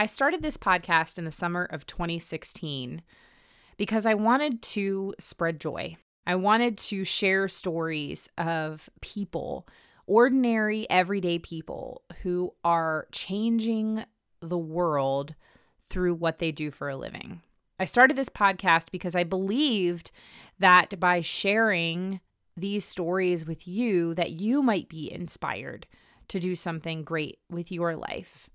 I started this podcast in the summer of 2016 because I wanted to spread joy. I wanted to share stories of people, ordinary, everyday people who are changing the world through what they do for a living. I started this podcast because I believed that by sharing these stories with you that you might be inspired to do something great with your life.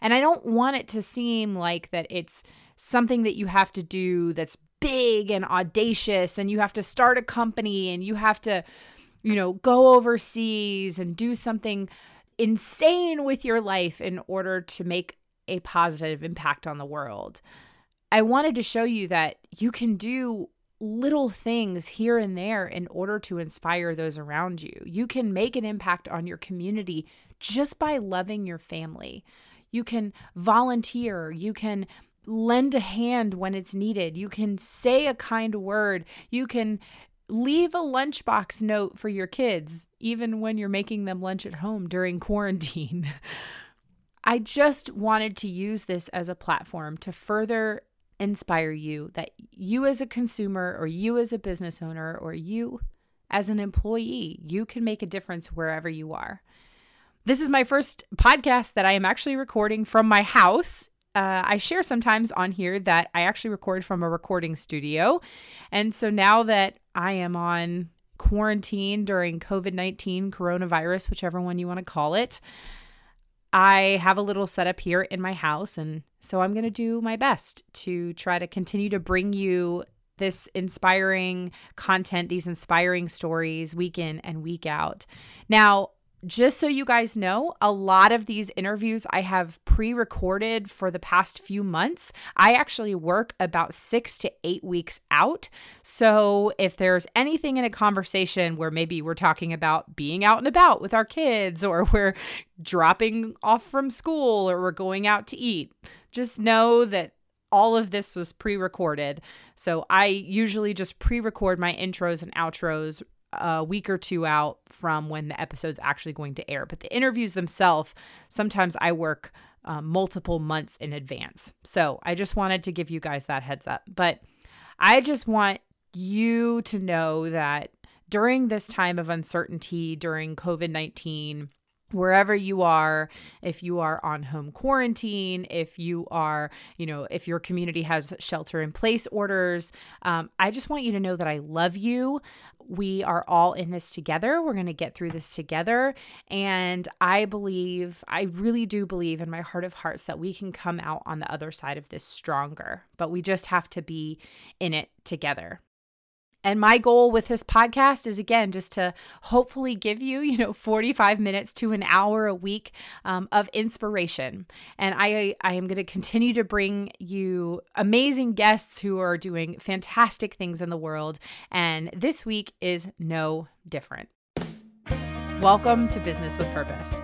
And I don't want it to seem like that it's something that you have to do that's big and audacious and you have to start a company and you have to, you know, go overseas and do something insane with your life in order to make a positive impact on the world. I wanted to show you that you can do little things here and there in order to inspire those around you. You can make an impact on your community just by loving your family. You can volunteer. You can lend a hand when it's needed. You can say a kind word. You can leave a lunchbox note for your kids, even when you're making them lunch at home during quarantine. I just wanted to use this as a platform to further inspire you that you as a consumer or you as a business owner or you as an employee, you can make a difference wherever you are. This is my first podcast that I am actually recording from my house. Uh, I share sometimes on here that I actually record from a recording studio. And so now that I am on quarantine during COVID 19, coronavirus, whichever one you want to call it, I have a little setup here in my house. And so I'm going to do my best to try to continue to bring you this inspiring content, these inspiring stories week in and week out. Now, just so you guys know, a lot of these interviews I have pre recorded for the past few months. I actually work about six to eight weeks out. So if there's anything in a conversation where maybe we're talking about being out and about with our kids, or we're dropping off from school, or we're going out to eat, just know that all of this was pre recorded. So I usually just pre record my intros and outros a week or two out from when the episode's actually going to air. But the interviews themselves, sometimes I work um, multiple months in advance. So I just wanted to give you guys that heads up. But I just want you to know that during this time of uncertainty, during COVID 19, wherever you are if you are on home quarantine if you are you know if your community has shelter in place orders um, i just want you to know that i love you. We are all in this together. We're going to get through this together. And i believe i really do believe in my heart of hearts that we can come out on the other side of this stronger but we just have to be in it together and my goal with this podcast is again just to hopefully give you, you know, 45 minutes to an hour a week um, of inspiration. And I, I am going to continue to bring you amazing guests who are doing fantastic things in the world. And this week is no different. Welcome to Business with Purpose.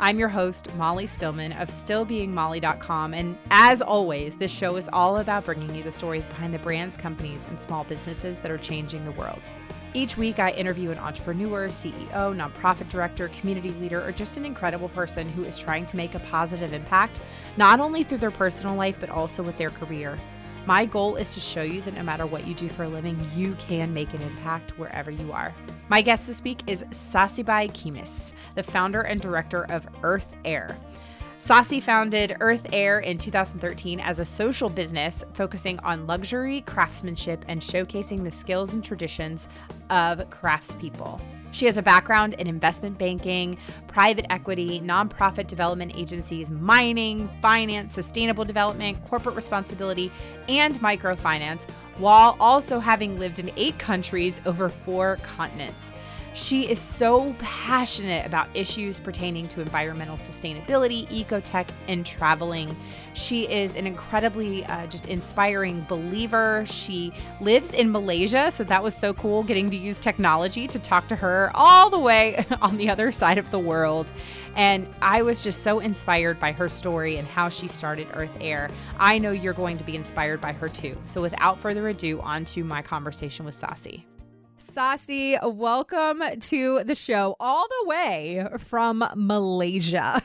I'm your host, Molly Stillman of stillbeingmolly.com. And as always, this show is all about bringing you the stories behind the brands, companies, and small businesses that are changing the world. Each week, I interview an entrepreneur, CEO, nonprofit director, community leader, or just an incredible person who is trying to make a positive impact, not only through their personal life, but also with their career. My goal is to show you that no matter what you do for a living, you can make an impact wherever you are. My guest this week is Sasibai Kimis, the founder and director of Earth Heir. Sasi founded Earth Heir in 2013 as a social business focusing on luxury, craftsmanship, and showcasing the skills and traditions of craftspeople. She has a background in investment banking, private equity, nonprofit development agencies, mining, finance, sustainable development, corporate responsibility, and microfinance, while also having lived in eight countries over four continents. She is so passionate about issues pertaining to environmental sustainability, ecotech, and traveling. She is an incredibly uh, just inspiring believer. She lives in Malaysia, so that was so cool getting to use technology to talk to her all the way on the other side of the world. And I was just so inspired by her story and how she started Earth Heir. I know you're going to be inspired by her too. So without further ado, on to my conversation with Sasi. Sasi, welcome to the show all the way from Malaysia.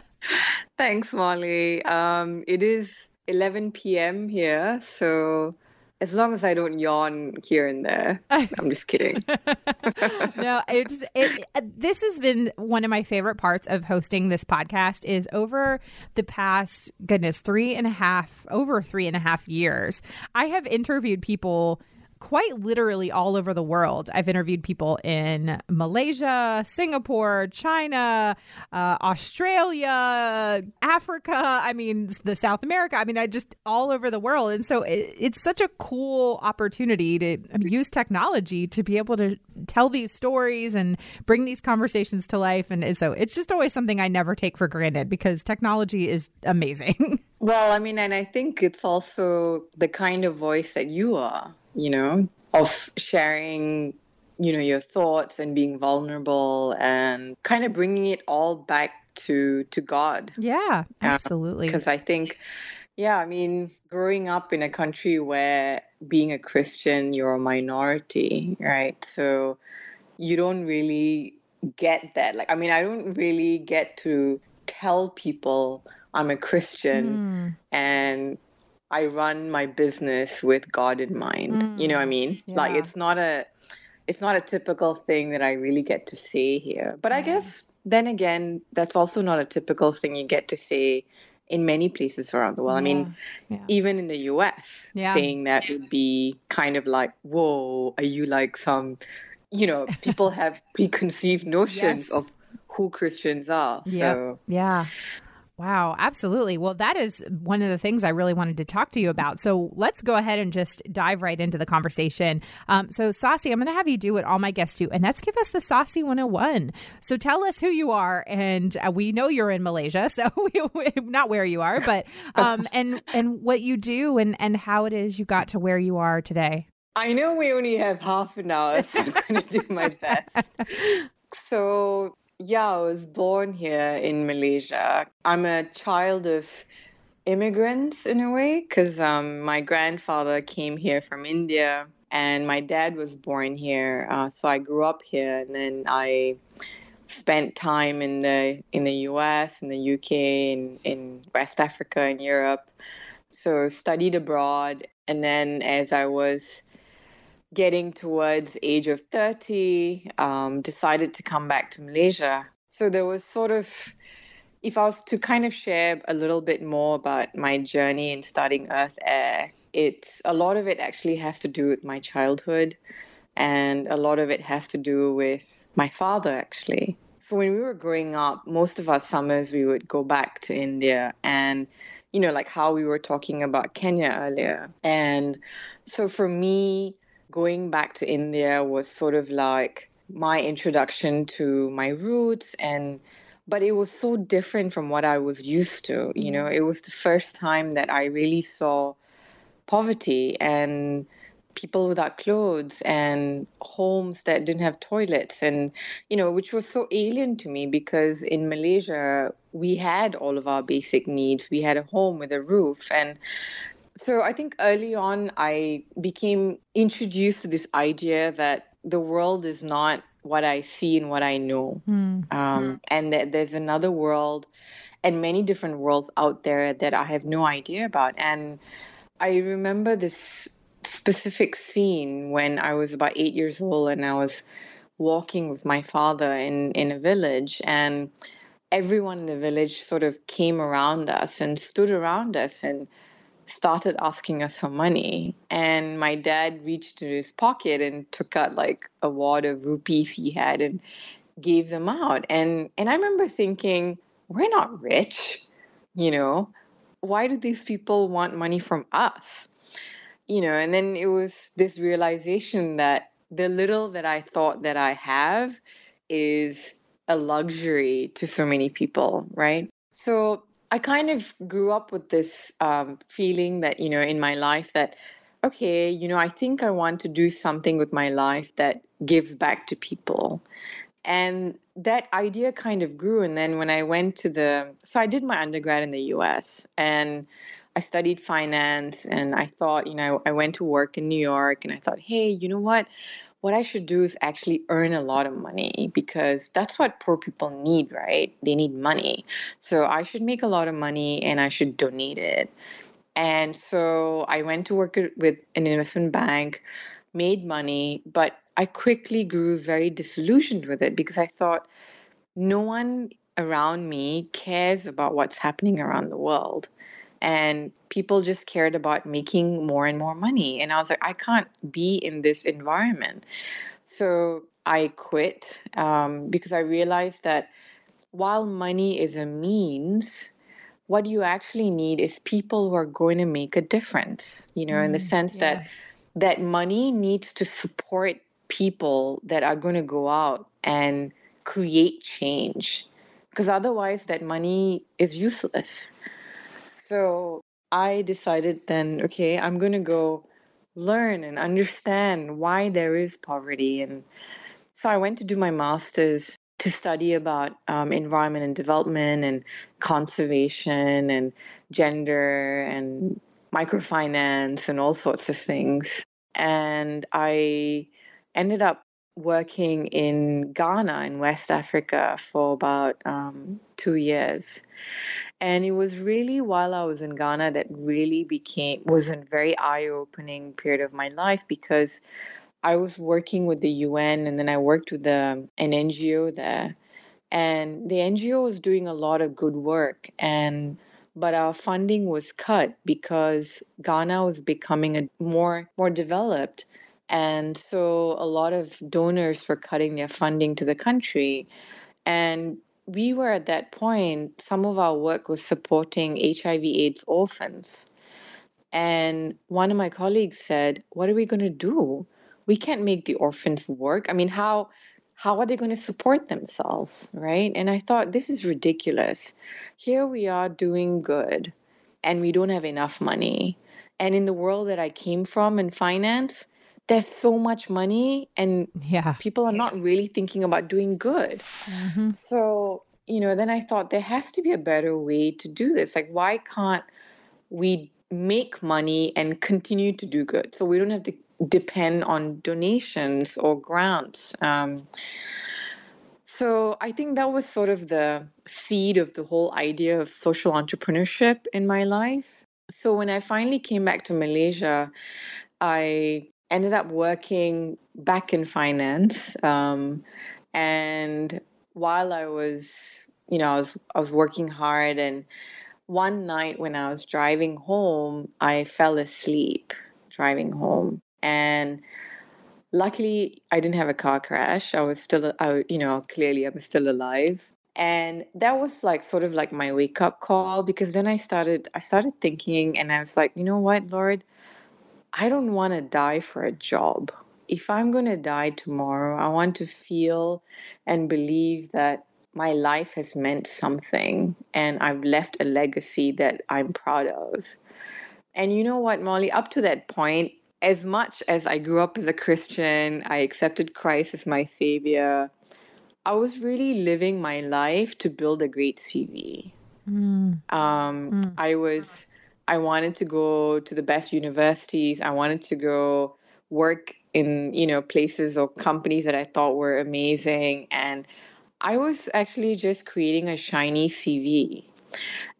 Thanks, Molly. Um, it is 11 p.m. here, so as long as I don't yawn here and there. I'm just kidding. no, it's it, this has been one of my favorite parts of hosting this podcast is over the past goodness three and a half over three and a half years. I have interviewed people quite literally all over the world. I've interviewed people in Malaysia, Singapore, China, uh, Australia, Africa. I mean, the South America. I mean, I just all over the world. And so it, it's such a cool opportunity to use technology to be able to tell these stories and bring these conversations to life. And so it's just always something I never take for granted because technology is amazing. Well, I mean, and I think it's also the kind of voice that you are you know, of sharing, you know, your thoughts and being vulnerable and kind of bringing it all back to to God. Yeah, absolutely. Because uh, I think yeah, I mean, growing up in a country where being a Christian, you're a minority, right? So you don't really get that. Like, I mean, I don't really get to tell people I'm a Christian mm. and I run my business with God in mind. Mm, you know what I mm, mean? Yeah. Like it's not a it's not a typical thing that I really get to say here. But yeah. I guess then again, that's also not a typical thing you get to say in many places around the world. Yeah. I mean, even in the US, saying that would be kind of like, whoa, are you like some you know, people have preconceived notions yes. of who Christians are. So yeah. Wow, absolutely. Well, that is one of the things I really wanted to talk to you about. So let's go ahead and just dive right into the conversation. Um, so, Sasi, I'm going to have you do what all my guests do, and that's give us the Sasi 101. So tell us who you are, and uh, we know you're in Malaysia, so we, not where you are, but um, and and what you do, and and how it is you got to where you are today. I know we only have half an hour, so I'm going to do my best. So yeah, I was born here in Malaysia. I'm a child of immigrants in a way because um, my grandfather came here from India and my dad was born here. Uh, so I grew up here and then I spent time in the in the US, in the UK, in, in West Africa, and Europe. So studied abroad and then as I was getting towards age of 30 um, decided to come back to malaysia. So there was sort of if i was to kind of share a little bit more about my journey in starting earth heir it's a lot of it actually has to do with my childhood and a lot of it has to do with my father actually. So when we were growing up most of our summers we would go back to india and you know like how we were talking about kenya earlier. And so for me going back to India was sort of like my introduction to my roots and but it was so different from what I was used to. You mm. know, it was the first time that I really saw poverty and people without clothes and homes that didn't have toilets and you know which was so alien to me because in Malaysia we had all of our basic needs we had a home with a roof and so I think early on, I became introduced to this idea that the world is not what I see and what I know, mm. Um, and that there's another world and many different worlds out there that I have no idea about. And I remember this specific scene when I was about eight years old and I was walking with my father in, in a village and everyone in the village sort of came around us and stood around us and started asking us for money. And my dad reached in his pocket and took out like a wad of rupees he had and gave them out. And and I remember thinking, we're not rich, you know. Why do these people want money from us? You know, and then it was this realization that the little that I thought that I have is a luxury to so many people, right? So I kind of grew up with this um, feeling that, you know, in my life that, okay, you know, I think I want to do something with my life that gives back to people. And that idea kind of grew. And then when I went to the, so I did my undergrad in the US and I studied finance and I thought, you know, I went to work in New York and I thought, hey, you know what? what I should do is actually earn a lot of money because that's what poor people need, right? They need money. So I should make a lot of money and I should donate it. And so I went to work with an investment bank, made money, but I quickly grew very disillusioned with it because I thought no one around me cares about what's happening around the world and people just cared about making more and more money. And i was like i can't be in this environment. So i quit um, because i realized that while money is a means what you actually need is people who are going to make a difference you know mm, in the mm, sense yeah. that that money needs to support people that are going to go out and create change. Because otherwise that money is useless so I decided then, okay, I'm going to go learn and understand why there is poverty. And so I went to do my master's to study about um, environment and development and conservation and gender and microfinance and all sorts of things. And I ended up working in Ghana in West Africa for about um, two years. And it was really while I was in Ghana that really became was a very eye-opening period of my life because I was working with the UN and then I worked with the, an NGO there. And the NGO was doing a lot of good work and but our funding was cut because Ghana was becoming a more more developed and so a lot of donors were cutting their funding to the country and we were at that point, some of our work was supporting HIV AIDS orphans. And one of my colleagues said, What are we going to do? We can't make the orphans work. I mean, how how are they going to support themselves right and i thought this is ridiculous here we are doing good and we don't have enough money and in the world that i came from in finance there's so much money and yeah. people are not really thinking about doing good. Mm-hmm. so you know then i thought there has to be a better way to do this. Like why can't we make money and continue to do good? So we don't have to depend on donations or grants. Um, so i think that was sort of the seed of the whole idea of social entrepreneurship in my life. So when i finally came back to malaysia i ended up working back in finance. Um, and while I was, you know, I was I was working hard, and one night when I was driving home, I fell asleep driving home, and luckily I didn't have a car crash. I was still, I, you know, clearly I'm still alive. And that was like sort of like my wake up call because then I started I started thinking and I was like, you know what, Lord, I don't want to die for a job. If I'm going to die tomorrow, I want to feel and believe that my life has meant something and I've left a legacy that I'm proud of. And you know what, Molly, up to that point, as much as I grew up as a Christian, I accepted Christ as my savior, I was really living my life to build a great CV. Mm. Um, mm. I was I wanted to go to the best universities. I wanted to go work in, you know, places or companies that I thought were amazing. And I was actually just creating a shiny CV.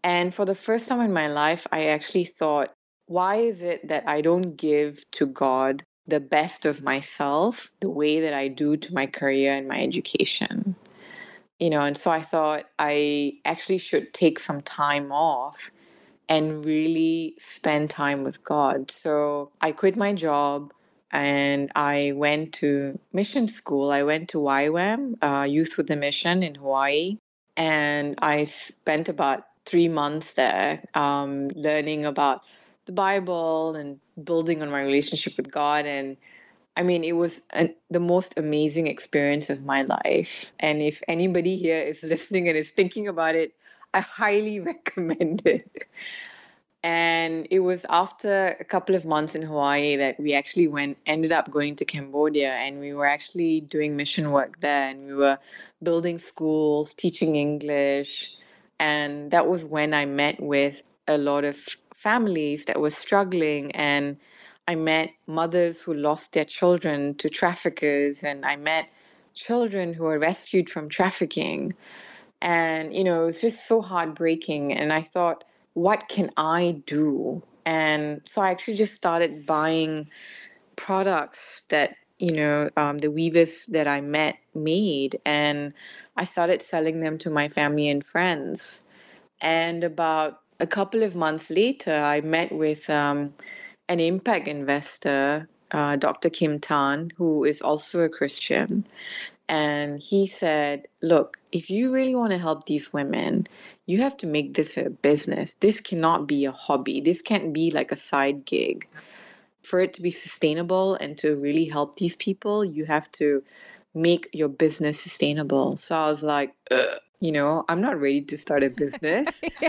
And for the first time in my life, I actually thought, why is it that I don't give to God the best of myself the way that I do to my career and my education? You know, and so I thought I actually should take some time off and really spend time with God. So I quit my job and I went to mission school. I went to YWAM, uh, Youth with a Mission in Hawaii, and I spent about three months there um, learning about the Bible and building on my relationship with God. And I mean, it was an, the most amazing experience of my life. And if anybody here is listening and is thinking about it, I highly recommend it. And it was after a couple of months in Hawaii that we actually went, ended up going to Cambodia, and we were actually doing mission work there, and we were building schools, teaching English, and that was when I met with a lot of families that were struggling, and I met mothers who lost their children to traffickers, and I met children who were rescued from trafficking. And, you know, it was just so heartbreaking. And I thought, what can I do? And so I actually just started buying products that, you know, um, the weavers that I met made. And I started selling them to my family and friends. And about a couple of months later, I met with um, an impact investor, uh, Dr. Kim Tan, who is also a Christian. And he said, Look, if you really want to help these women, you have to make this a business. This cannot be a hobby. This can't be like a side gig. For it to be sustainable and to really help these people, you have to make your business sustainable. So I was like, Ugh you know i'm not ready to start a business yeah.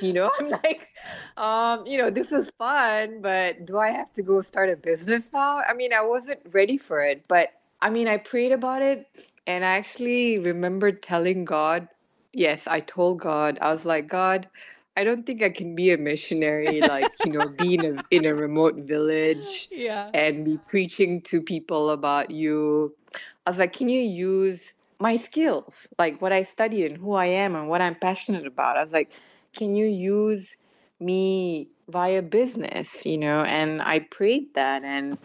you know i'm like um you know this is fun but do i have to go start a business now i mean i wasn't ready for it but i mean i prayed about it and i actually remembered telling god yes i told god i was like god I don't think I can be a missionary, like, you know, be in a, in a remote village yeah. and be preaching to people about you. I was like, can you use my skills, like what I studied and who I am and what I'm passionate about. I was like, can you use me via business, you know? And I prayed that. And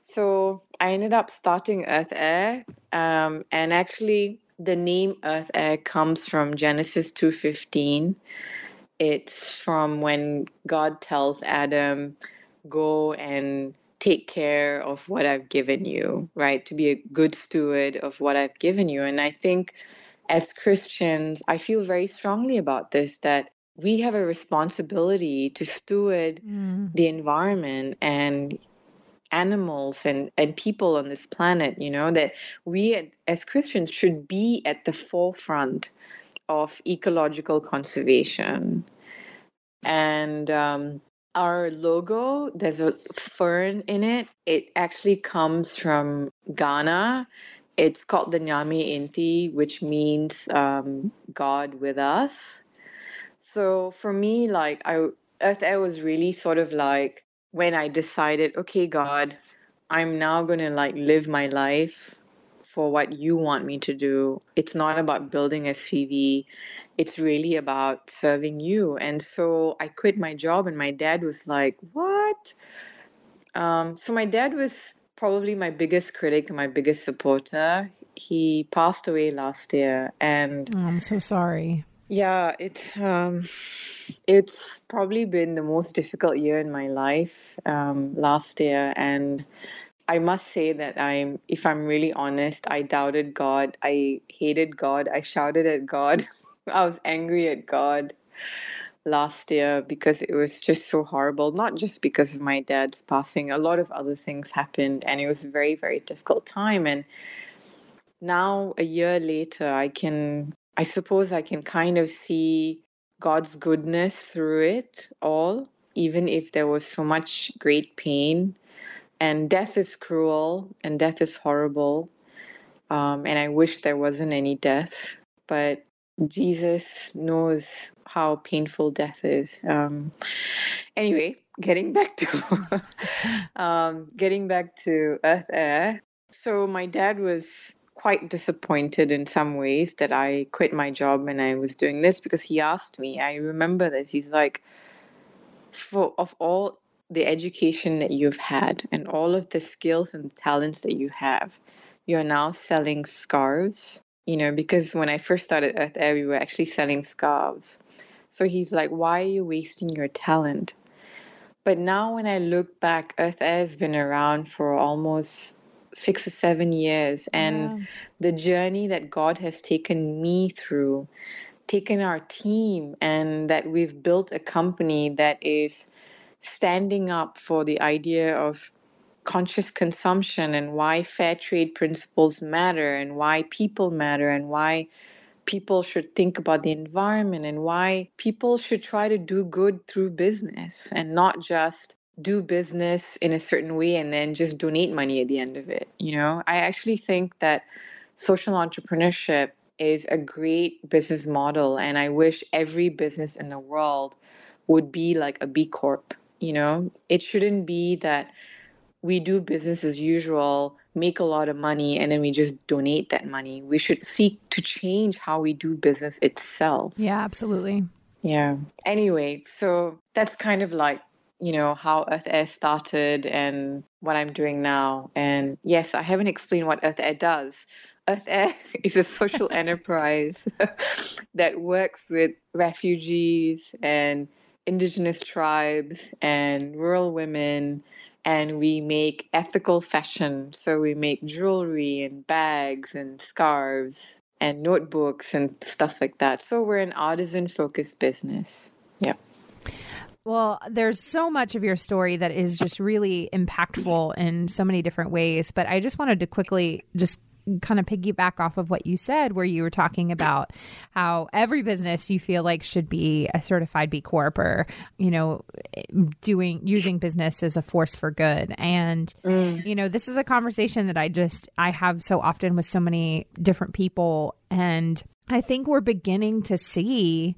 so I ended up starting Earth Heir. Um, and actually, the name Earth Heir comes from Genesis 2:15. It's from when God tells Adam, "Go and take care of what I've given you, right? To be a good steward of what I've given you. And I think as Christians, I feel very strongly about this that we have a responsibility to steward mm. the environment and animals and, and people on this planet, you know, that we as Christians should be at the forefront of ecological conservation. And um, our logo, there's a fern in it. It actually comes from Ghana. It's called the Nyame Nti, which means um, God with us. So for me, like I, Earth Heir was really sort of like when I decided, okay, God, I'm now gonna like live my life for what you want me to do. It's not about building a CV it's really about serving you. And so I quit my job, and my dad was like, What? Um, so my dad was probably my biggest critic and my biggest supporter. He passed away last year, and oh, I'm so sorry. Yeah, it's um, it's probably been the most difficult year in my life um, last year, and I must say that I'm, if I'm really honest, I doubted God. I hated God. I shouted at God. I was angry at God last year because it was just so horrible. Not just because of my dad's passing, a lot of other things happened, and it was a very, very difficult time. And now, a year later, I can, I suppose, I can kind of see God's goodness through it all, even if there was so much great pain. And death is cruel and death is horrible. Um, and I wish there wasn't any death. But Jesus knows how painful death is. Um, anyway, getting back to um, getting back to Earth Heir. So my dad was quite disappointed in some ways that I quit my job and I was doing this because he asked me. I remember this. He's like, for of all the education that you've had and all of the skills and talents that you have, you're now selling scarves you know, because when I first started Earth Heir, we were actually selling scarves. So he's like, why are you wasting your talent? But now when I look back, Earth Heir has been around for almost six or seven years. And yeah. the journey that God has taken me through, taken our team, and that we've built a company that is standing up for the idea of conscious consumption and why fair trade principles matter and why people matter and why people should think about the environment and why people should try to do good through business and not just do business in a certain way and then just donate money at the end of it you know i actually think that social entrepreneurship is a great business model and i wish every business in the world would be like a b corp you know it shouldn't be that we do business as usual, make a lot of money, and then we just donate that money. We should seek to change how we do business itself. Yeah, absolutely. Yeah. Anyway, so that's kind of like, you know, how Earth Heir started and what I'm doing now. And yes, I haven't explained what Earth Heir does. Earth Heir is a social enterprise that works with refugees and indigenous tribes and rural women and we make ethical fashion. So we make jewelry and bags and scarves and notebooks and stuff like that. So we're an artisan focused business. Yeah. Well, there's so much of your story that is just really impactful in so many different ways. But I just wanted to quickly just kind of piggyback off of what you said, where you were talking about how every business you feel like should be a certified B Corp or, you know, doing using business as a force for good. And, mm. you know, this is a conversation that I just, I have so often with so many different people. And I think we're beginning to see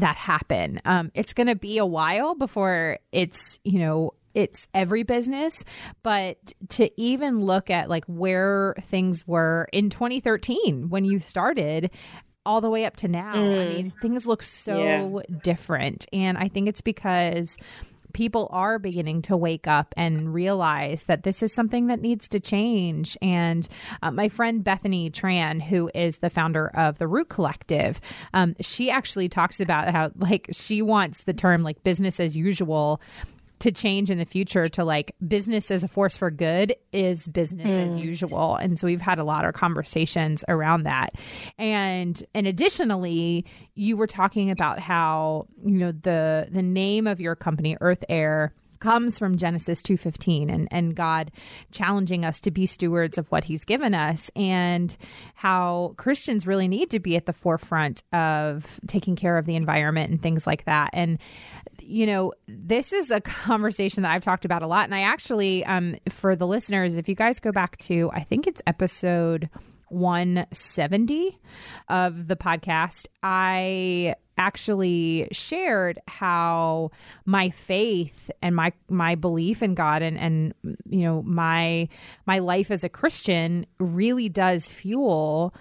that happen. Um, it's going to be a while before it's, you know, it's every business, but to even look at like where things were in 2013 when you started all the way up to now, mm. I mean, things look so yeah. different. And I think it's because people are beginning to wake up and realize that this is something that needs to change. And uh, my friend Bethany Tran, who is the founder of the Root Collective, um, she actually talks about how like she wants the term like business as usual to change in the future to like business as a force for good is business mm. as usual and so we've had a lot of conversations around that and and additionally you were talking about how you know the the name of your company earth heir comes from Genesis 2:15 and and God challenging us to be stewards of what he's given us and how Christians really need to be at the forefront of taking care of the environment and things like that. And you know, this is a conversation that I've talked about a lot. And I actually, um, for the listeners, if you guys go back to, I think it's episode 170 of the podcast, I actually shared how my faith and my my belief in God and and you know my my life as a Christian really does fuel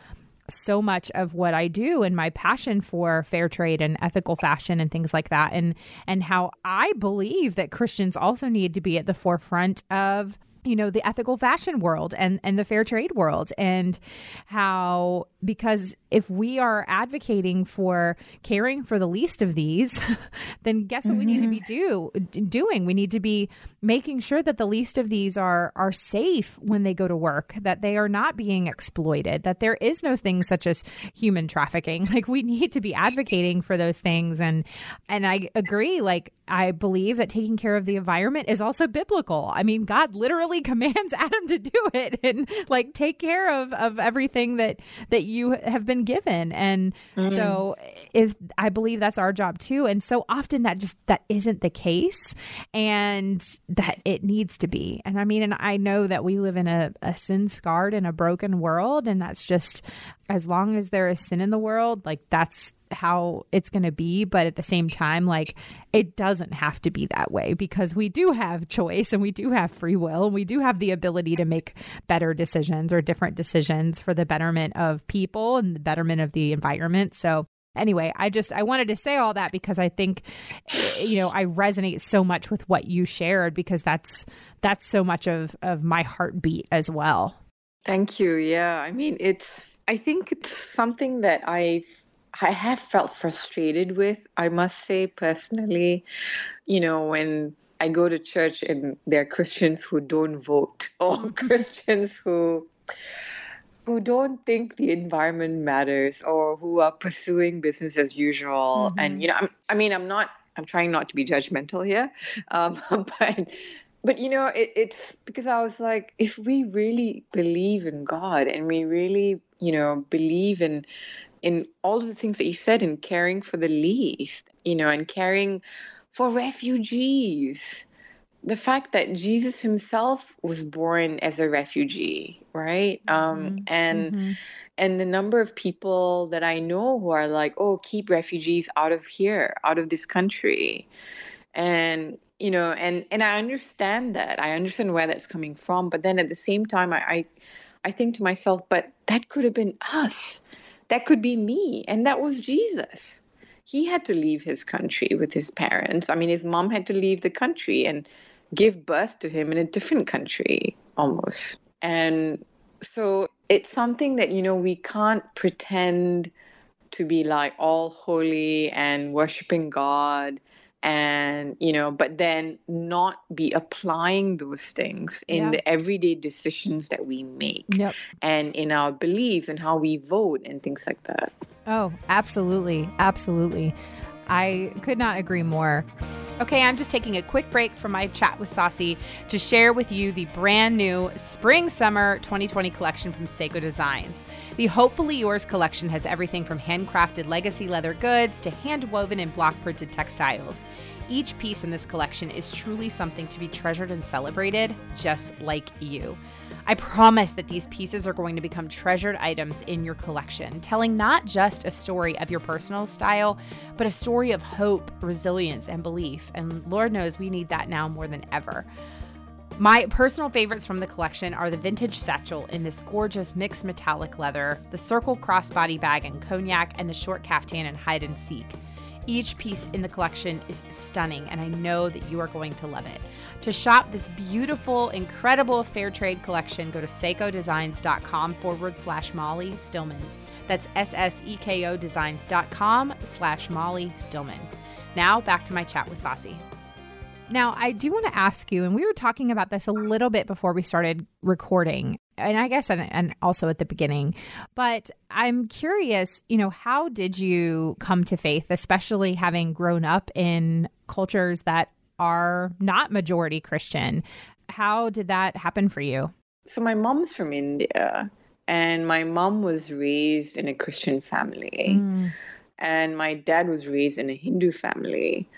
so much of what I do and my passion for fair trade and ethical fashion and things like that. And and how I believe that Christians also need to be at the forefront of you know the ethical fashion world and and the fair trade world. And how because if we are advocating for caring for the least of these then guess what mm-hmm. we need to be mm-hmm. do doing we need to be making sure that the least of these are are safe when they go to work that they are not being exploited that there is no thing such as human trafficking like we need to be advocating for those things and and I agree like I believe that taking care of the environment is also biblical. I mean, God literally commands Adam to do it and like take care of of everything that that you have been given. And mm-hmm. so if I believe that's our job too. And so often that just that isn't the case and that it needs to be. And I mean, and I know that we live in a, a sin scarred and a broken world and that's just as long as there is sin in the world, like that's how it's going to be but at the same time like it doesn't have to be that way because we do have choice and we do have free will and we do have the ability to make better decisions or different decisions for the betterment of people and the betterment of the environment. So anyway i just i wanted to say all that because i think you know i resonate so much with what you shared because that's that's so much of of my heartbeat as well. Thank you. Yeah. I mean it's i think it's something that i've I have felt frustrated with, I must say personally, you know, when I go to church and there are Christians who don't vote or Christians who who don't think the environment matters or who are pursuing business as usual. Mm-hmm. And you know, I'm, I mean, I'm not. I'm trying not to be judgmental here, um, but but you know, it, it's because I was like, if we really believe in God and we really, you know, believe in in all of the things that you said in caring for the least, you know, and caring for refugees. The fact that Jesus himself was born as a refugee, right? Um, mm-hmm. and mm-hmm. and the number of people that I know who are like, "Oh, keep refugees out of here, out of this country," and you know, and and I understand that. I understand where that's coming from, but then at the same time, I I, I think to myself, but that could have been us. That could be me, and that was Jesus. He had to leave his country with his parents. I mean, his mom had to leave the country and give birth to him in a different country almost. And so it's something that, you know, we can't pretend to be like all holy and worshiping God and you know but then not be applying those things in Yeah. the everyday decisions that we make Yep. and in our beliefs and how we vote and things like that Oh, absolutely. Absolutely. I could not agree more. Okay, I'm just taking a quick break from my chat with Sasi to share with you the brand new Spring Summer 2020 collection from Sseko Designs. The Hopefully Yours collection has everything from handcrafted legacy leather goods to hand woven and block printed textiles. Each piece in this collection is truly something to be treasured and celebrated, just like you. I promise that these pieces are going to become treasured items in your collection, telling not just a story of your personal style, but a story of hope, resilience, and belief. And Lord knows we need that now more than ever. My personal favorites from the collection are the vintage satchel in this gorgeous mixed metallic leather, the circle crossbody bag in cognac, and the short caftan in hide and seek. Each piece in the collection is stunning, and I know that you are going to love it. To shop this beautiful, incredible fair trade collection, go to ssekodesigns.com forward slash Molly Stillman. That's S S E K O designs.com slash Molly Stillman. Now back to my chat with Sasi. Now, I do want to ask you, and we were talking about this a little bit before we started recording, and I guess and, and also at the beginning, but I'm curious, you know, how did you come to faith, especially having grown up in cultures that are not majority Christian? How did that happen for you? so my mom's from india and my mom was raised in a christian family Mm, and my dad was raised in a hindu family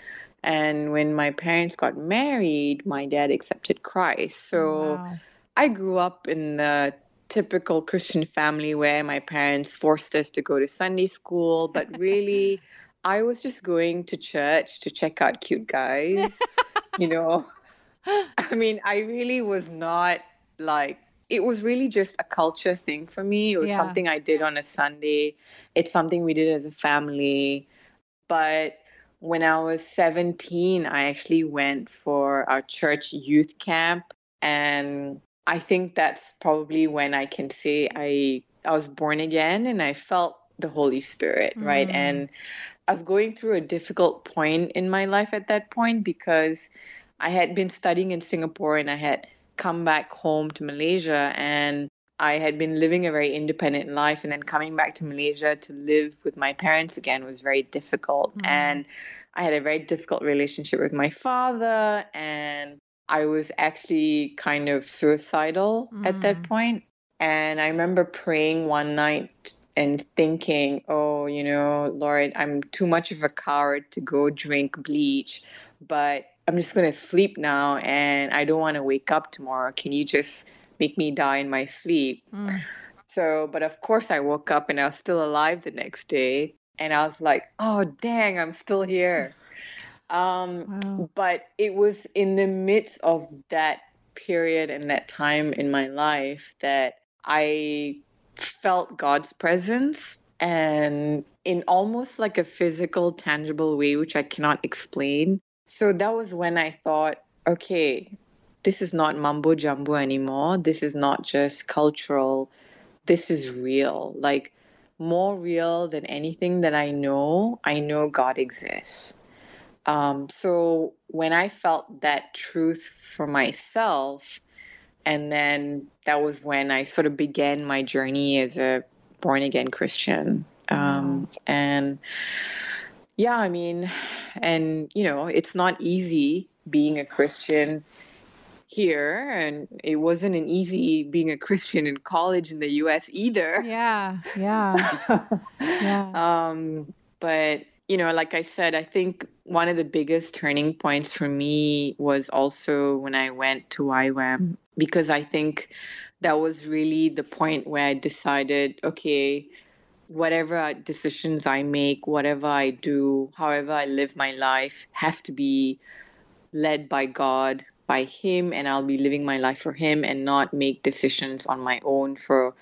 and when my parents got married my dad accepted christ so wow. I grew up in the typical Christian family where my parents forced us to go to Sunday school, but really, I was just going to church to check out cute guys. you know, I mean, I really was not like, it was really just a culture thing for me. It was Yeah. something I did on a Sunday, it's something we did as a family. But when I was 17, I actually went for our church youth camp. And I think that's probably when I can say I I was born again and I felt the Holy Spirit, right? Mm. And I was going through a difficult point in my life at that point because I had been studying in Singapore and I had come back home to Malaysia and I had been living a very independent life and then coming back to Malaysia to live with my parents again was very difficult Mm. and I had a very difficult relationship with my father and I was actually kind of suicidal at that Mm. point. And I remember praying one night and thinking, oh, you know, Lord, I'm too much of a coward to go drink bleach, but I'm just going to sleep now and I don't want to wake up tomorrow. Can you just make me die in my sleep? Mm. So, but of course, I woke up and I was still alive the next day. And I was like, oh, dang, I'm still here. Um, Wow. but it was in the midst of that period and that time in my life that I felt God's presence and in almost like a physical, tangible way, which I cannot explain. So that was when I thought, okay, this is not mumbo jumbo anymore. This is not just cultural. This is real. Like more real than anything that I know, I know God exists. Um, so when I felt that truth for myself, and then that was when I sort of began my journey as a born again Christian. Um, and yeah, I mean, and you know, it's not easy being a Christian here, and it wasn't an easy being a Christian in college in the US either. Yeah. Yeah. Yeah. um, but you know, like I said, I think one of the biggest turning points for me was also when I went to YWAM because I think that was really the point where I decided, okay, whatever decisions I make, whatever I do, however I live my life, has to be led by God, by Him, and I'll be living my life for Him and not make decisions on my own for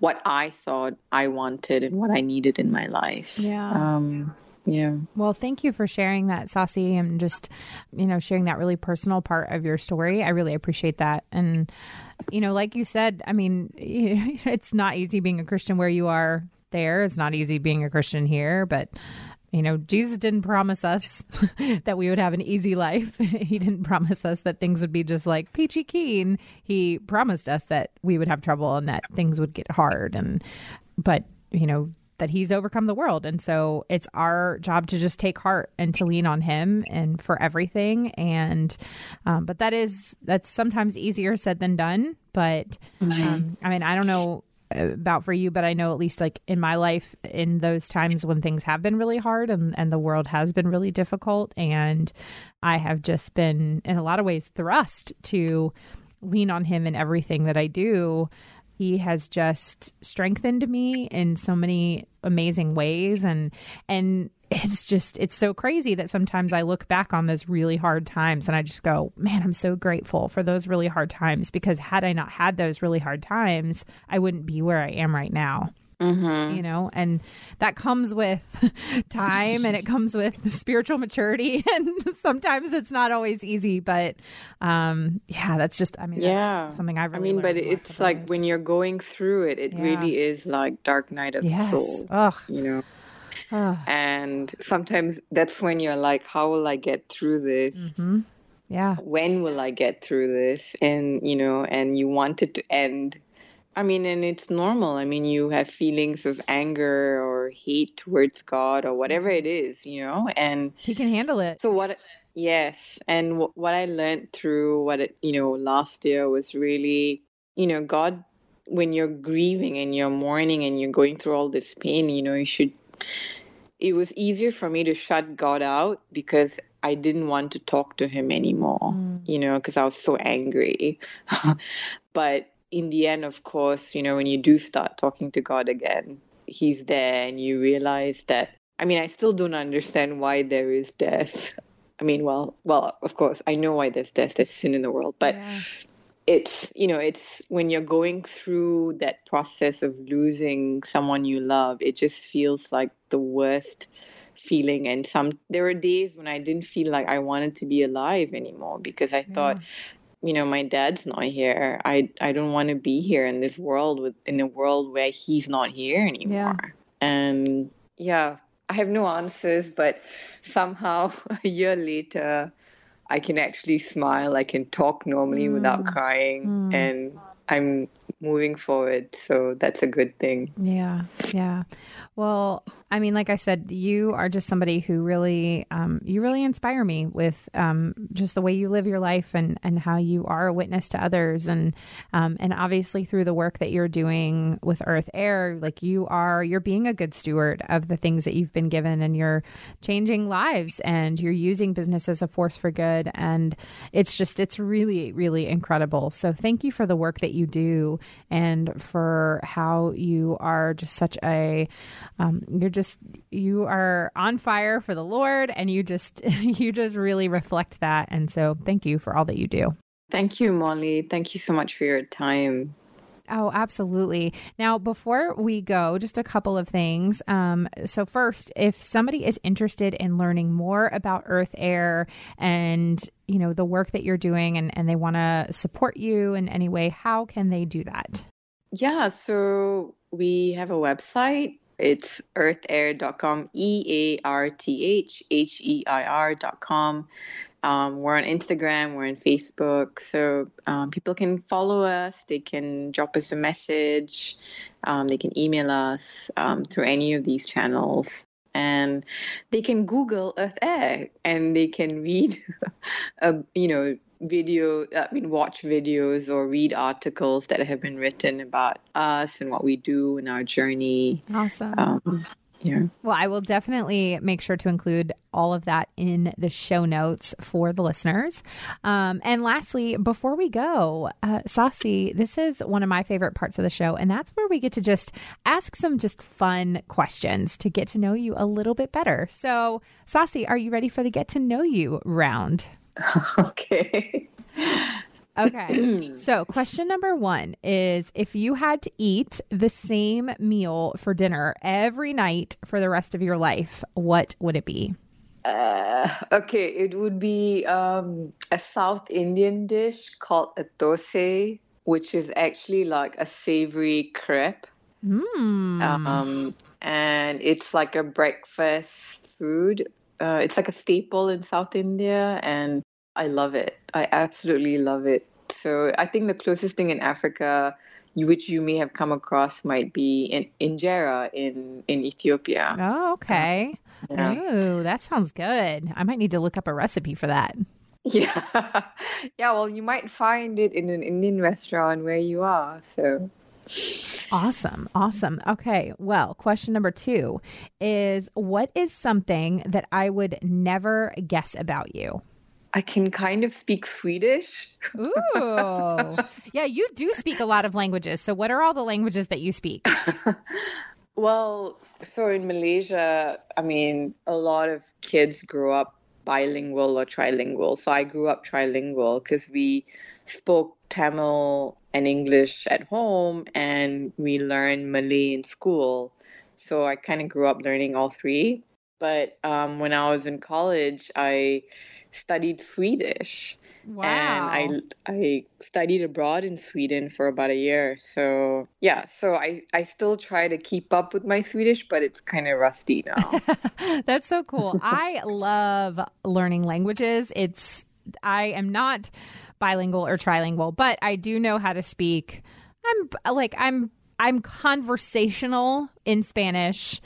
what I thought I wanted and what I needed in my life. Yeah. Um, yeah. Well, thank you for sharing that, Sasi, and just, you know, sharing that really personal part of your story. I really appreciate that. And, you know, like you said, I mean, it's not easy being a Christian where you are there. It's not easy being a Christian here, but you know, Jesus didn't promise us that we would have an easy life. he didn't promise us that things would be just like peachy keen. He promised us that we would have trouble and that things would get hard and but, you know, that he's overcome the world. And so it's our job to just take heart and to lean on him and for everything. And, um, but that is, that's sometimes easier said than done. But, um, I mean, I don't know about for you, but I know at least like in my life, in those times when things have been really hard and, and the world has been really difficult, and I have just been in a lot of ways thrust to lean on him in everything that I do. He has just strengthened me in so many amazing ways and and it's just it's so crazy that sometimes I look back on those really hard times and I just go, man, I'm so grateful for those really hard times because had I not had those really hard times, I wouldn't be where I am right now. Mm-hmm. You know, and that comes with time and it comes with spiritual maturity. And sometimes it's not always easy, but um, yeah, that's just, I mean, yeah, something I've really I mean, but it's like years. when you're going through it, it Yeah. really is like dark night of yes. the soul, Ugh. you know? Ugh. And sometimes that's when you're like, how will I get through this? Mhm. Yeah. when will I get through this? And, you know, and you want it to end. I mean, and it's normal. I mean, you have feelings of anger or hate towards God or whatever it is, you know? And He can handle it. so what, yes. And w- what I learned through what, it, you know, last year was really, you know, God, when you're grieving and you're mourning and you're going through all this pain, you know, you should, it was easier for me to shut God out because I didn't want to talk to him anymore, Mm. you know, because I was so angry. but in the end, of course, you know, when you do start talking to God again, he's there and you realize that, I mean, I still don't understand why there is death. I mean, well, well, of course, I know why there's death. There's sin in the world, but Yeah. it's you know it's when you're going through that process of losing someone you love it just feels like the worst feeling and some there were days when i didn't feel like i wanted to be alive anymore because i thought you know my dad's not here i i don't want to be here in this world with in a world where he's not here anymore and yeah i have no answers but somehow a year later I can actually smile. I can talk normally without Mm. crying, Mm. and I'm moving forward. So that's a good thing. Yeah, yeah. Well, I mean, like I said, you are just somebody who really, um, you really inspire me with um, just the way you live your life and and how you are a witness to others, and um, and obviously through the work that you're doing with Earth Heir, like you are, you're being a good steward of the things that you've been given, and you're changing lives, and you're using business as a force for good, and it's just, it's really, really incredible. So thank you for the work that you do and for how you are just such a um, you're just you are on fire for the lord and you just you just really reflect that and so thank you for all that you do Thank you, Molly. Thank you so much for your time. Oh, absolutely. Now, before we go, just a couple of things. Um, so, first, if somebody is interested in learning more about Earth Heir and you know the work that you're doing, and, and they want to support you in any way, how can they do that? Yeah, so we have a website. It's earthheir.com, E A R T H H E I R.com. Um, we're on Instagram, we're on Facebook. So um, people can follow us, they can drop us a message, um, they can email us um, through any of these channels. And they can Google Earth Heir and they can read, a, you know, video, I mean, watch videos or read articles that have been written about us and what we do and our journey. Awesome. Um, yeah. Well, I will definitely make sure to include all of that in the show notes for the listeners. Um, and lastly, before we go, uh, Sasi, this is one of my favorite parts of the show, and that's where we get to just ask some just fun questions to get to know you a little bit better. So, Sasi, are you ready for the get to know you round? okay. Okay. so, question number one is if you had to eat the same meal for dinner every night for the rest of your life, what would it be? Uh, okay, it would be um, a South Indian dish called a dosa, which is actually like a savory crepe. Mm. Um, and it's like a breakfast food. Uh, it's like a staple in South India, and I love it. I absolutely love it. So I think the closest thing in Africa, which you may have come across, might be in injera in in Ethiopia. Oh, okay. Yeah. Ooh, that sounds good. I might need to look up a recipe for that. Yeah, yeah. Well, you might find it in an Indian restaurant where you are. So Awesome. Awesome. Okay. Well, question number two is what is something that I would never guess about you? I can kind of speak Swedish. Ooh. yeah, you do speak a lot of languages. So, what are all the languages that you speak? Well, so in Malaysia, I mean, a lot of kids grow up bilingual or trilingual. So I grew up trilingual because we spoke Tamil and English at home and we learned Malay in school. So I kind of grew up learning all three. But um, when I was in college, I studied Swedish. Wow. And I I studied abroad in Sweden for about a year. So yeah, so I I still try to keep up with my Swedish, but it's kind of rusty now. That's so cool. I love learning languages. It's I am not bilingual or trilingual, but I do know how to speak. I'm like I'm I'm conversational in Spanish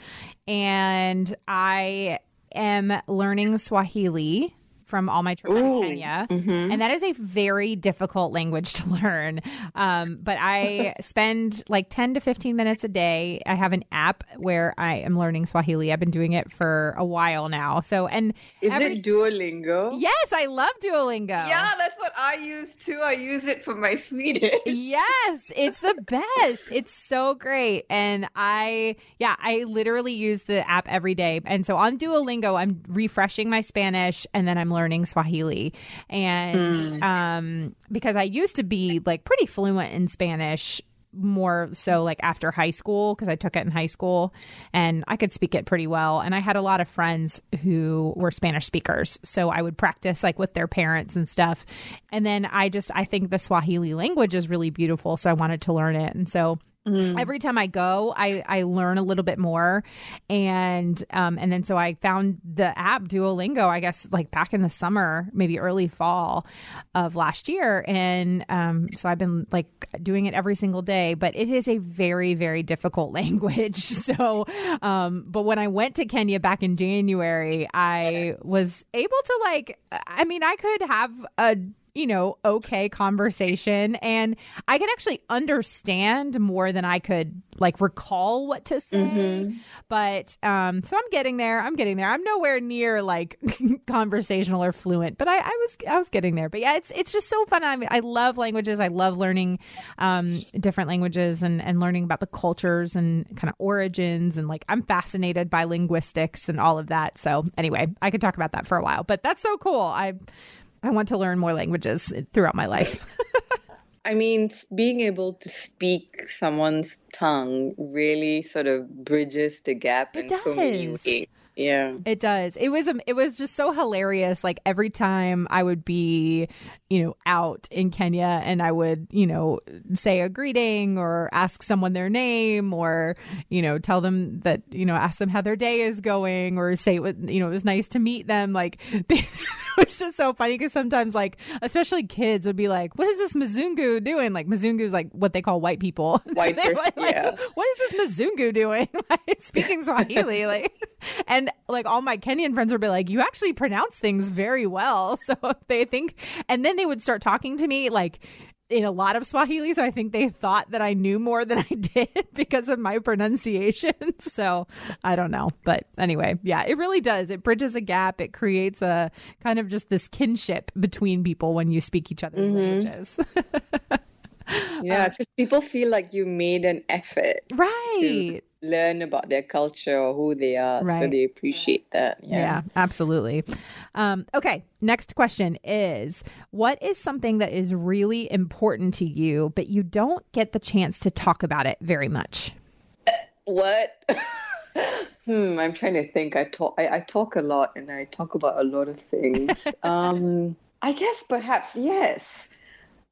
and I am learning Swahili from all my trips Ooh, in Kenya. mhm. And that is a very difficult language to learn. Um, but I spend like 10 to 15 minutes a day. I have an app where I am learning Swahili. I've been doing it for a while now. So, and Is every- it Duolingo? yes, I love Duolingo. Yeah, that's what I use too. I use it for my Swedish. Yes, it's the best. It's so great. And I, yeah, I literally use the app every day. And so on Duolingo, I'm refreshing my Spanish and then I'm learning Swahili. And um, because I used to be like pretty fluent in Spanish more so like after high school because I took it in high school and I could speak it pretty well. And I had a lot of friends who were Spanish speakers. So I would practice like with their parents and stuff. And then I just I think the Swahili language is really beautiful so I wanted to learn it. And so every time I go, I I learn a little bit more, and um and then so I found the app Duolingo. I guess like back in the summer, maybe early fall of last year, and um so I've been like doing it every single day. But it is a very very difficult language. So, um, but when I went to Kenya back in January, I was able to like. I mean, I could have a you know, okay conversation. And I could actually understand more than I could like recall what to say. But um, so I'm getting there. I'm getting there. I'm nowhere near like conversational or fluent, but I, I was I was getting there. But yeah, it's it's just so fun. I mean, I love languages. I love learning um, different languages and and learning about the cultures and kind of origins and like I'm fascinated by linguistics and all of that. So anyway, I could talk about that for a while. But that's so cool. I I want to learn more languages throughout my life. I mean, being able to speak someone's tongue really sort of bridges the gap It in so many ways. Yeah. It does. It was um, it was just so hilarious. Like every time I would be, you know, out in Kenya and I would, you know, say a greeting or ask someone their name or, you know, tell them that, you know, ask them how their day is going or say what, you know, it was nice to meet them. Like it was just so funny because sometimes like especially kids would be like, "What is this Mzungu doing?" Like Mzungu is like what they call white people. White like, yeah. what is this Mzungu doing? Like, speaking Swahili, like, and like all my Kenyan friends would be like, you actually pronounce things very well. So they think, and then they would start talking to me like in a lot of Swahili. So I think they thought that I knew more than I did because of my pronunciation. So I don't know. But anyway, yeah, it really does. It bridges a gap. It creates a kind of just this kinship between people when you speak each other's mm-hmm. languages. Yeah, because people feel like you made an effort Right. learn about their culture or who they are, so they appreciate that. Yeah, Yeah. absolutely. Um, okay, next question is What is something that is really important to you, but you don't get the chance to talk about it very much? What? hmm, I'm trying to think. I talk. I, I talk a lot, and I talk about a lot of things. um, I guess perhaps yes,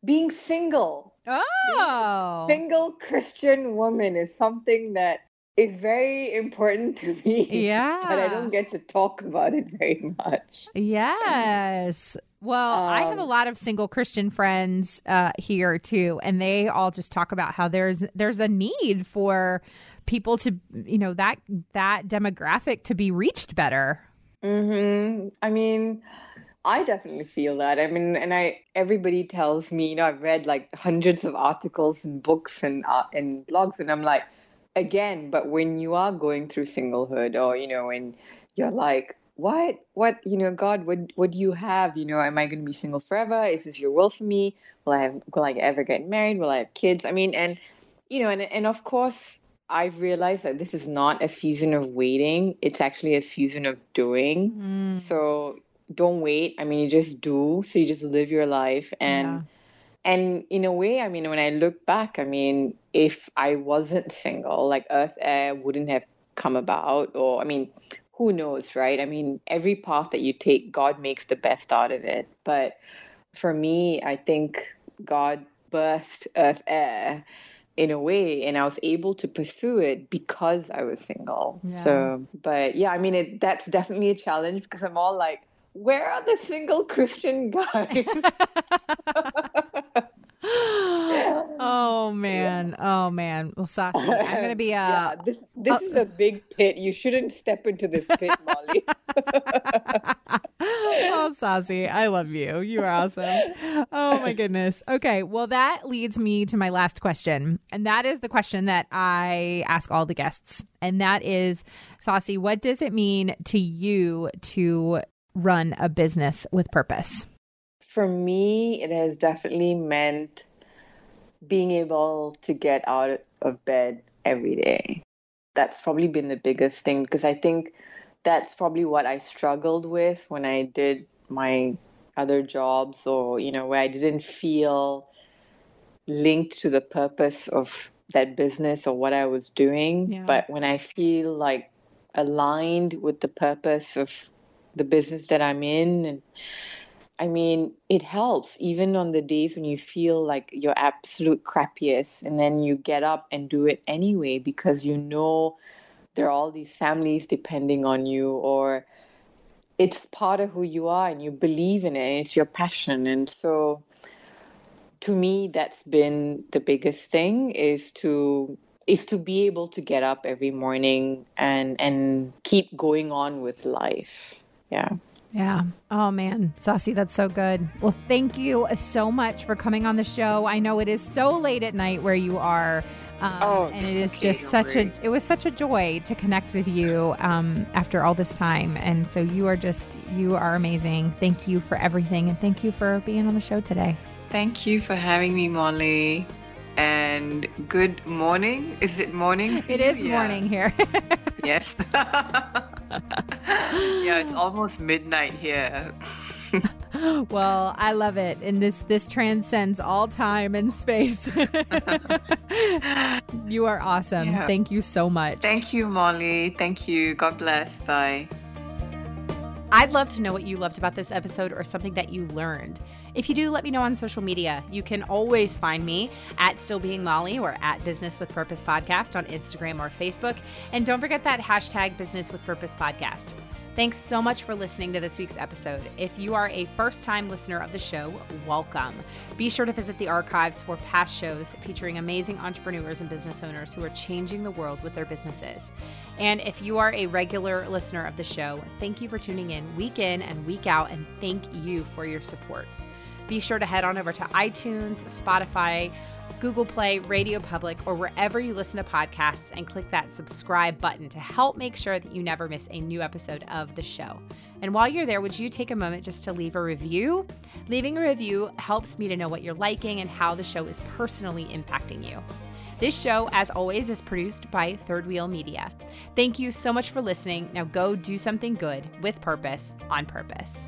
being single. Oh, Single Christian woman is something that is very important to me. yeah. But I don't get to talk about it very much. Yes. Well, I have a Um, lot of single Christian friends uh, here too, and they all just talk about how there's there's a need for people to you know that that demographic to be reached better. hmm I mean, I definitely feel that. I mean, and I everybody tells me, you know, I've read like hundreds of articles and books and uh, and blogs, and I'm like, again, but when you are going through singlehood, or you know, when you're like, what, what, you know, God, what, what do you have? You know, am I going to be single forever? Is this your will for me? Will I have, will I ever get married? Will I have kids? I mean, and you know, and and of course. I've realized that this is not a season of waiting. It's actually a season of doing. Mm, So don't wait. I mean, you just do. So you just live your life and Yeah. and in a way, I mean, when I look back, I mean, if I wasn't single, like Earth Heir wouldn't have come about or I mean, who knows, right? I mean, every path that you take, God makes the best out of it. But for me, I think God birthed Earth Heir in a way and I was able to pursue it because I was single. Yeah. So, but yeah, I mean, it, that's definitely a challenge because I'm all like, where are the single Christian guys? oh man, oh man. Well, Sasha, I'm gonna be uh yeah, this this is a big pit. You shouldn't step into this pit, Molly. oh, Sasi I love you. You are awesome. Oh, my goodness. Okay. Well, that leads me to my last question. And that is the question that I ask all the guests. And that is, Sasi what does it mean to you to run a business with purpose? For me, it has definitely meant being able to get out of bed every day. That's probably been the biggest thing because I think that's probably what I struggled with when I did my other jobs or, you know, where I didn't feel linked to the purpose of that business or what I was doing. Yeah. But when I feel like aligned with the purpose of the business that I'm in and I mean, it helps even on the days when you feel like your absolute crappiest, and then you get up and do it anyway because you know there are all these families depending on you, or it's part of who you are and you believe in it, it's your passion. And so, to me, that's been the biggest thing is to is to be able to get up every morning and and keep going on with life. Yeah. Yeah. Oh man, Sasi, that's so good. Well, thank you so much for coming on the show. I know it is so late at night where you are. Um, Oh, and it that's is okay, just such worry. a it was such a joy to connect with you um, after all this time and so you are just you are amazing thank you for everything and thank you for being on the show today Thank you for having me, Molly. And good morning. Is it morning? for it you? is Yeah. morning here Yes. yeah, it's almost midnight here. well i love it and this this transcends all time and space you are awesome Yeah. thank you so much Thank you, Molly. Thank you. God bless. Bye. I'd love to know what you loved about this episode or something that you learned. If you do, let me know on social media. You can always find me at Still Being Molly or at Business with Purpose Podcast on Instagram or Facebook. And don't forget that hashtag Business with Purpose Podcast. Thanks so much for listening to this week's episode. If you are a first time listener of the show, welcome. Be sure to visit the archives for past shows featuring amazing entrepreneurs and business owners who are changing the world with their businesses. And if you are a regular listener of the show, thank you for tuning in week in and week out, and thank you for your support. Be sure to head on over to iTunes, Spotify, Google Play, Radio Public, or wherever you listen to podcasts and click that subscribe button to help make sure that you never miss a new episode of the show. And while you're there, would you take a moment just to leave a review? Leaving a review helps me to know what you're liking and how the show is personally impacting you. This show, as always, is produced by Third Wheel Media. Thank you so much for listening. Now go do something good with purpose on purpose.